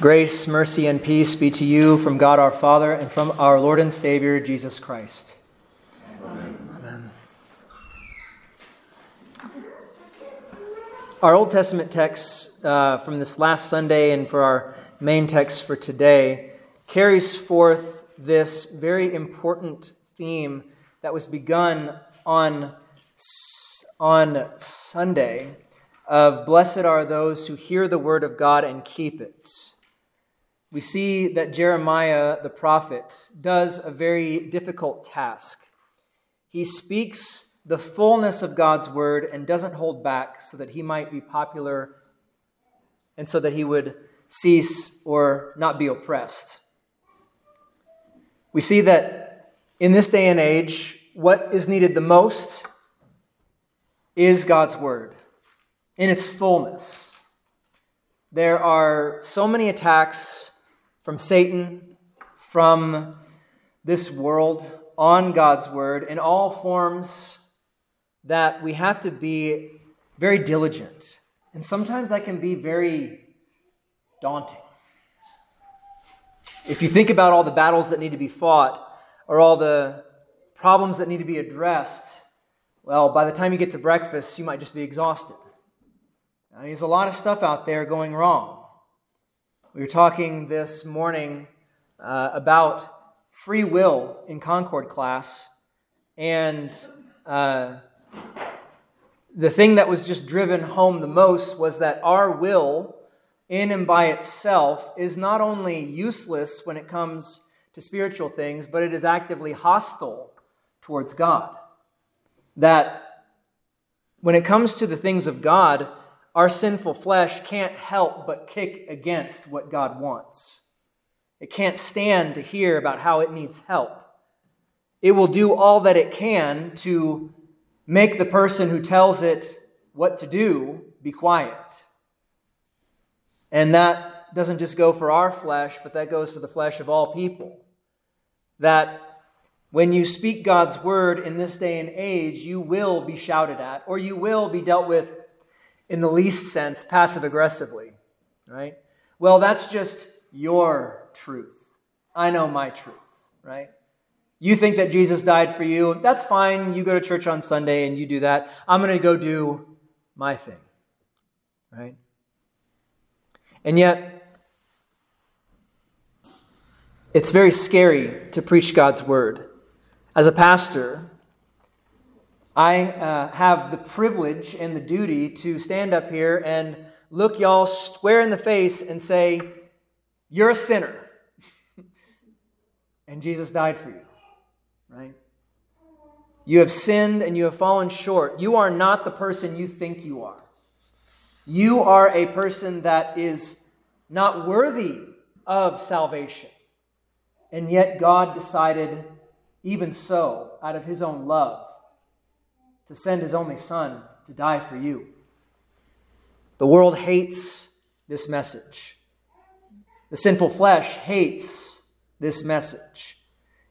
Grace, mercy, and peace be to you from God our Father and from our Lord and Savior, Jesus Christ. Amen. Amen. Our Old Testament text uh, from this last Sunday and for our main text for today carries forth this very important theme that was begun on, on Sunday of blessed are those who hear the word of God and keep it we see that Jeremiah the prophet does a very difficult task. He speaks the fullness of God's word and doesn't hold back so that he might be popular and so that he would cease or not be oppressed. We see that in this day and age, what is needed the most is God's word in its fullness. There are so many attacks from Satan, from this world, on God's word in all forms that we have to be very diligent. And sometimes that can be very daunting. If you think about all the battles that need to be fought or all the problems that need to be addressed, well, by the time you get to breakfast, you might just be exhausted. Now, there's a lot of stuff out there going wrong. We were talking this morning uh, about free will in Concord class, and uh, the thing that was just driven home the most was that our will, in and by itself, is not only useless when it comes to spiritual things, but it is actively hostile towards God. That when it comes to the things of God, our sinful flesh can't help but kick against what God wants. It can't stand to hear about how it needs help. It will do all that it can to make the person who tells it what to do be quiet. And that doesn't just go for our flesh, but that goes for the flesh of all people. That when you speak God's word in this day and age, you will be shouted at, or you will be dealt with in the least sense, passive aggressively, right? Well, that's just your truth. I know my truth, right? You think that Jesus died for you. That's fine. You go to church on Sunday and you do that. I'm going to go do my thing, right? And yet, it's very scary to preach God's word. As a pastor, I uh, have the privilege and the duty to stand up here and look y'all square in the face and say, You're a sinner. and Jesus died for you, right? You have sinned and you have fallen short. You are not the person you think you are. You are a person that is not worthy of salvation. And yet God decided, even so, out of his own love, to send his only son to die for you. The world hates this message. The sinful flesh hates this message.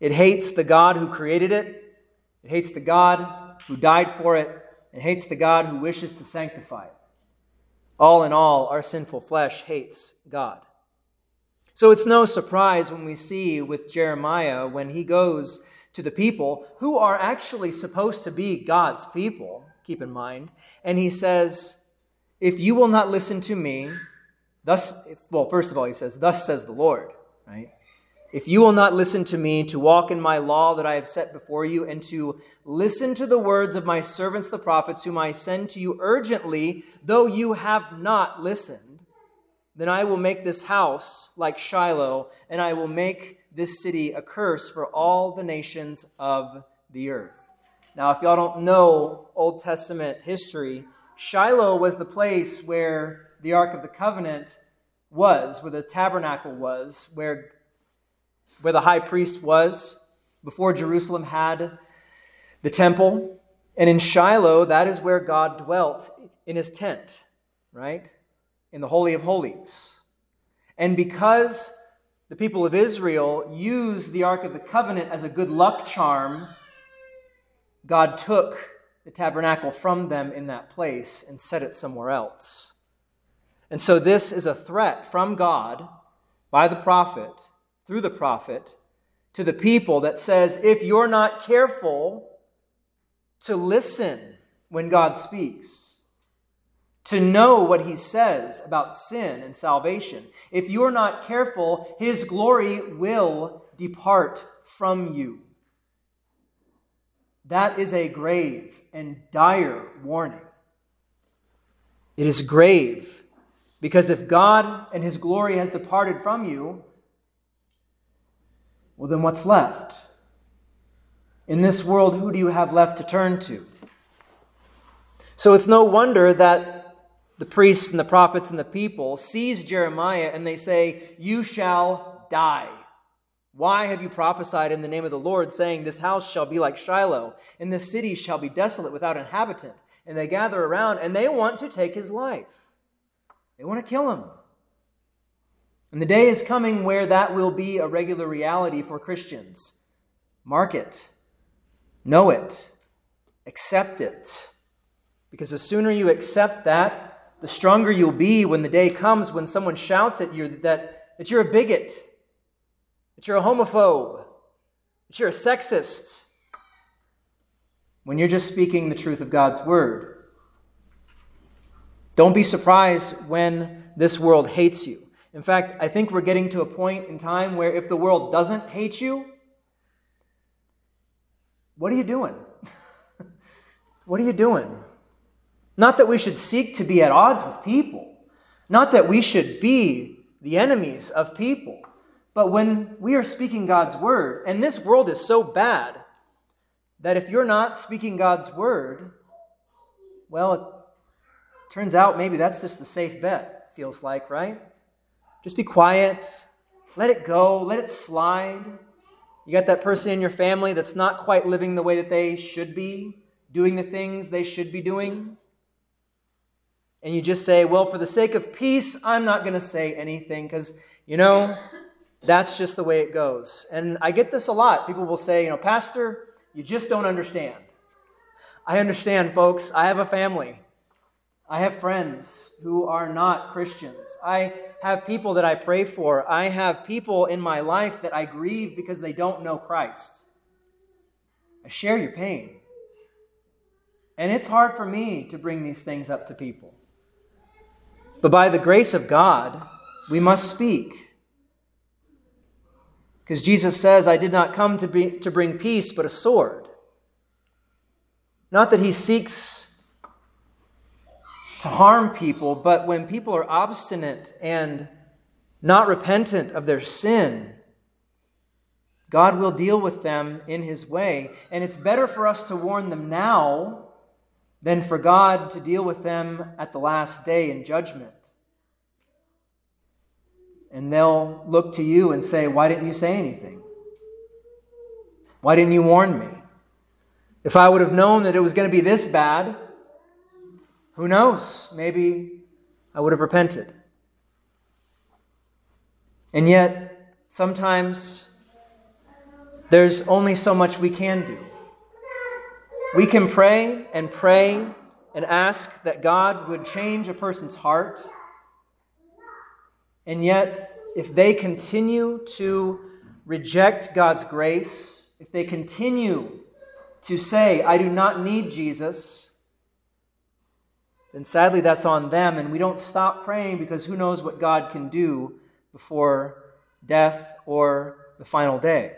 It hates the God who created it, it hates the God who died for it, and hates the God who wishes to sanctify it. All in all, our sinful flesh hates God. So it's no surprise when we see with Jeremiah when he goes to the people who are actually supposed to be God's people, keep in mind. And he says, If you will not listen to me, thus, well, first of all, he says, Thus says the Lord, right? If you will not listen to me to walk in my law that I have set before you, and to listen to the words of my servants the prophets, whom I send to you urgently, though you have not listened, then I will make this house like Shiloh, and I will make this city a curse for all the nations of the earth. Now, if y'all don't know Old Testament history, Shiloh was the place where the Ark of the Covenant was, where the tabernacle was, where, where the high priest was, before Jerusalem had the temple. And in Shiloh, that is where God dwelt in his tent, right? In the Holy of Holies. And because the people of Israel used the Ark of the Covenant as a good luck charm, God took the tabernacle from them in that place and set it somewhere else. And so this is a threat from God by the prophet, through the prophet, to the people that says, if you're not careful to listen when God speaks, to know what he says about sin and salvation, if you're not careful, his glory will depart from you. That is a grave and dire warning. It is grave because if God and his glory has departed from you, well, then what's left? In this world, who do you have left to turn to? So it's no wonder that the priests and the prophets and the people seize Jeremiah and they say, You shall die. Why have you prophesied in the name of the Lord, saying, This house shall be like Shiloh, and this city shall be desolate without inhabitant? And they gather around and they want to take his life. They want to kill him. And the day is coming where that will be a regular reality for Christians. Mark it, know it, accept it. Because the sooner you accept that, the stronger you'll be when the day comes when someone shouts at you that, that you're a bigot that you're a homophobe, that you're a sexist, when you're just speaking the truth of God's word. Don't be surprised when this world hates you. In fact, I think we're getting to a point in time where if the world doesn't hate you, what are you doing? what are you doing? Not that we should seek to be at odds with people, not that we should be the enemies of people. But when we are speaking God's word, and this world is so bad that if you're not speaking God's word, well, it turns out maybe that's just the safe bet, feels like, right? Just be quiet, let it go, let it slide. You got that person in your family that's not quite living the way that they should be, doing the things they should be doing. And you just say, well, for the sake of peace, I'm not going to say anything because, you know, that's just the way it goes. And I get this a lot. People will say, you know, Pastor, you just don't understand. I understand, folks. I have a family. I have friends who are not Christians. I have people that I pray for. I have people in my life that I grieve because they don't know Christ. I share your pain. And it's hard for me to bring these things up to people. But by the grace of God, we must speak. Because Jesus says, I did not come to, be, to bring peace, but a sword. Not that he seeks to harm people, but when people are obstinate and not repentant of their sin, God will deal with them in his way. And it's better for us to warn them now than for God to deal with them at the last day in judgment. And they'll look to you and say, Why didn't you say anything? Why didn't you warn me? If I would have known that it was going to be this bad, who knows? Maybe I would have repented. And yet, sometimes there's only so much we can do. We can pray and pray and ask that God would change a person's heart and yet, if they continue to reject God's grace, if they continue to say, I do not need Jesus, then sadly that's on them. And we don't stop praying because who knows what God can do before death or the final day.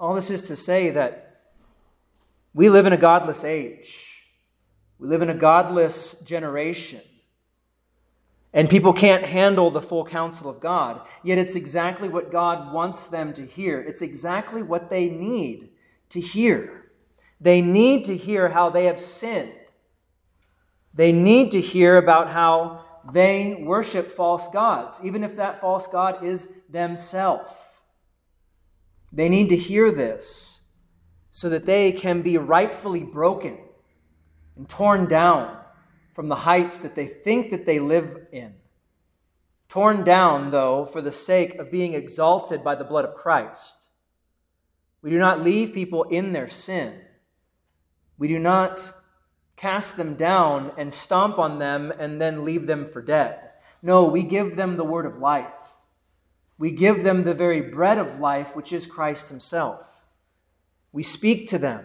All this is to say that we live in a godless age. We live in a godless generation. And people can't handle the full counsel of God. Yet it's exactly what God wants them to hear. It's exactly what they need to hear. They need to hear how they have sinned. They need to hear about how they worship false gods, even if that false God is themselves. They need to hear this so that they can be rightfully broken and torn down from the heights that they think that they live in. Torn down, though, for the sake of being exalted by the blood of Christ. We do not leave people in their sin. We do not cast them down and stomp on them and then leave them for dead. No, we give them the word of life. We give them the very bread of life, which is Christ Himself. We speak to them,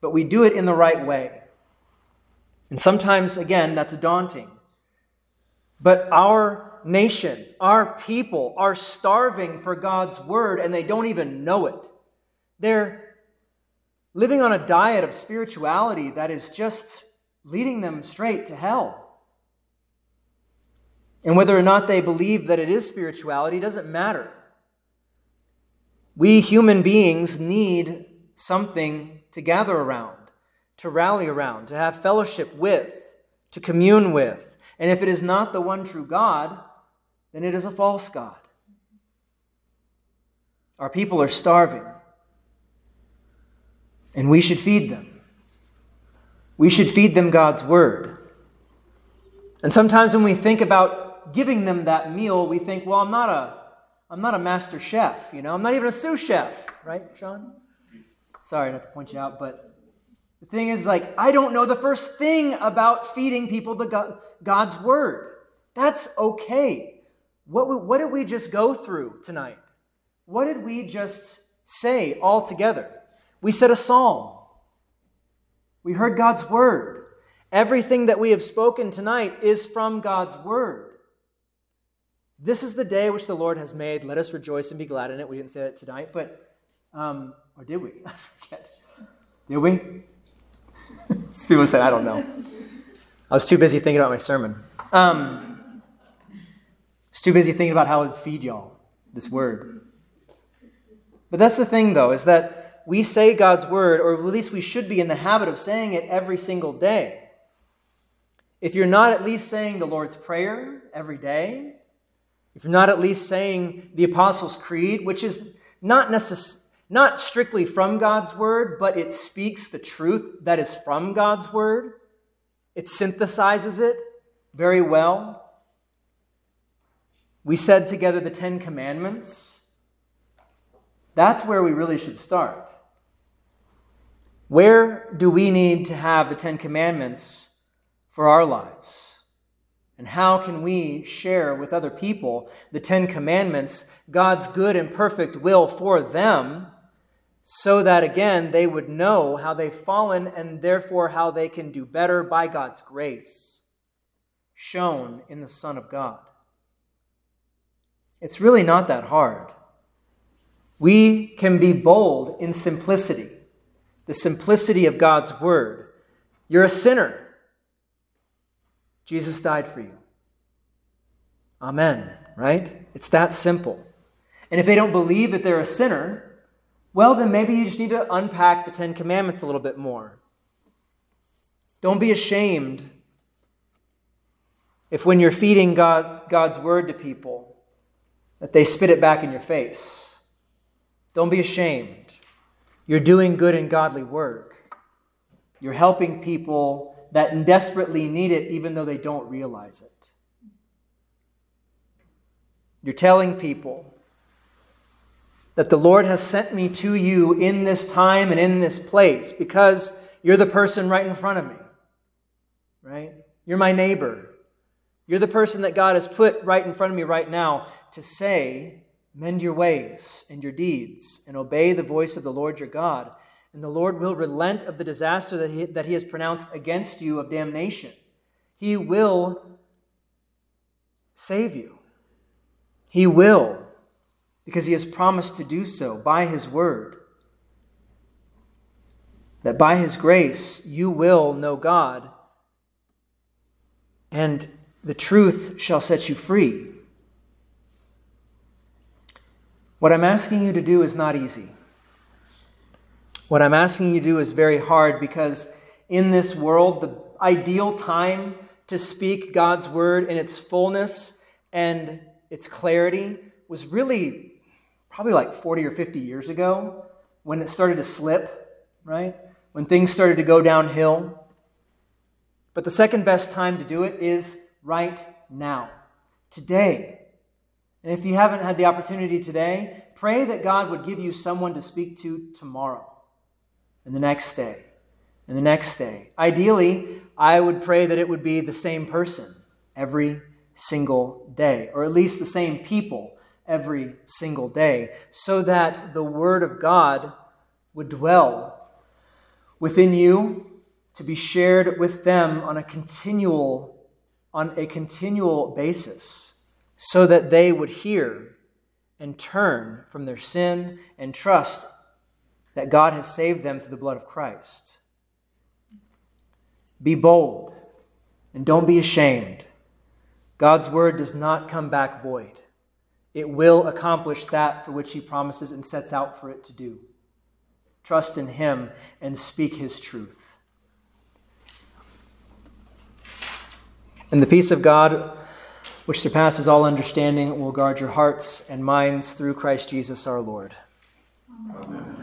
but we do it in the right way. And sometimes, again, that's daunting. But our nation, our people are starving for God's word and they don't even know it. They're living on a diet of spirituality that is just leading them straight to hell. And whether or not they believe that it is spirituality doesn't matter. We human beings need something to gather around, to rally around, to have fellowship with, to commune with. And if it is not the one true God, then it is a false God. Our people are starving, and we should feed them. We should feed them God's word. And sometimes when we think about giving them that meal, we think, well, I'm not a, I'm not a master chef, you know, I'm not even a sous chef, right, Sean? Sorry not to point you out, but the thing is, like, I don't know the first thing about feeding people the God, God's word. That's okay. What, what did we just go through tonight? What did we just say all together? We said a psalm. We heard God's word. Everything that we have spoken tonight is from God's word. This is the day which the Lord has made. Let us rejoice and be glad in it. We didn't say that tonight, but, um, or did we? I forget. Did we? People said, I don't know. I was too busy thinking about my sermon. Um, I was too busy thinking about how it would feed y'all, this word. But that's the thing, though, is that we say God's word, or at least we should be in the habit of saying it every single day. If you're not at least saying the Lord's Prayer every day, if you're not at least saying the Apostles' Creed, which is not necess- not strictly from God's word, but it speaks the truth that is from God's word. It synthesizes it very well. We said together the Ten Commandments. That's where we really should start. Where do we need to have the Ten Commandments for our lives? And how can we share with other people the Ten Commandments, God's good and perfect will for them, so that again they would know how they've fallen and therefore how they can do better by God's grace shown in the Son of God? It's really not that hard. We can be bold in simplicity, the simplicity of God's Word. You're a sinner. Jesus died for you. Amen, right? It's that simple. And if they don't believe that they're a sinner, well, then maybe you just need to unpack the Ten Commandments a little bit more. Don't be ashamed if, when you're feeding God, God's word to people, that they spit it back in your face. Don't be ashamed. You're doing good and godly work. You're helping people that desperately need it, even though they don't realize it. You're telling people that the Lord has sent me to you in this time and in this place because you're the person right in front of me, right? You're my neighbor. You're the person that God has put right in front of me right now to say, Mend your ways and your deeds and obey the voice of the Lord your God and the Lord will relent of the disaster that he, that he has pronounced against you of damnation. He will save you. He will, because he has promised to do so by his word. That by his grace you will know God, and the truth shall set you free. What I'm asking you to do is not easy. What I'm asking you to do is very hard because in this world, the ideal time to speak God's word in its fullness and its clarity was really probably like 40 or 50 years ago when it started to slip, right? When things started to go downhill. But the second best time to do it is right now, today. And if you haven't had the opportunity today, pray that God would give you someone to speak to tomorrow and the next day, and the next day. Ideally, I would pray that it would be the same person every single day, or at least the same people every single day, so that the Word of God would dwell within you to be shared with them on a continual on a continual basis so that they would hear and turn from their sin and trust that God has saved them through the blood of Christ. Be bold and don't be ashamed. God's word does not come back void. It will accomplish that for which he promises and sets out for it to do. Trust in him and speak his truth. And the peace of God, which surpasses all understanding, will guard your hearts and minds through Christ Jesus our Lord. Amen.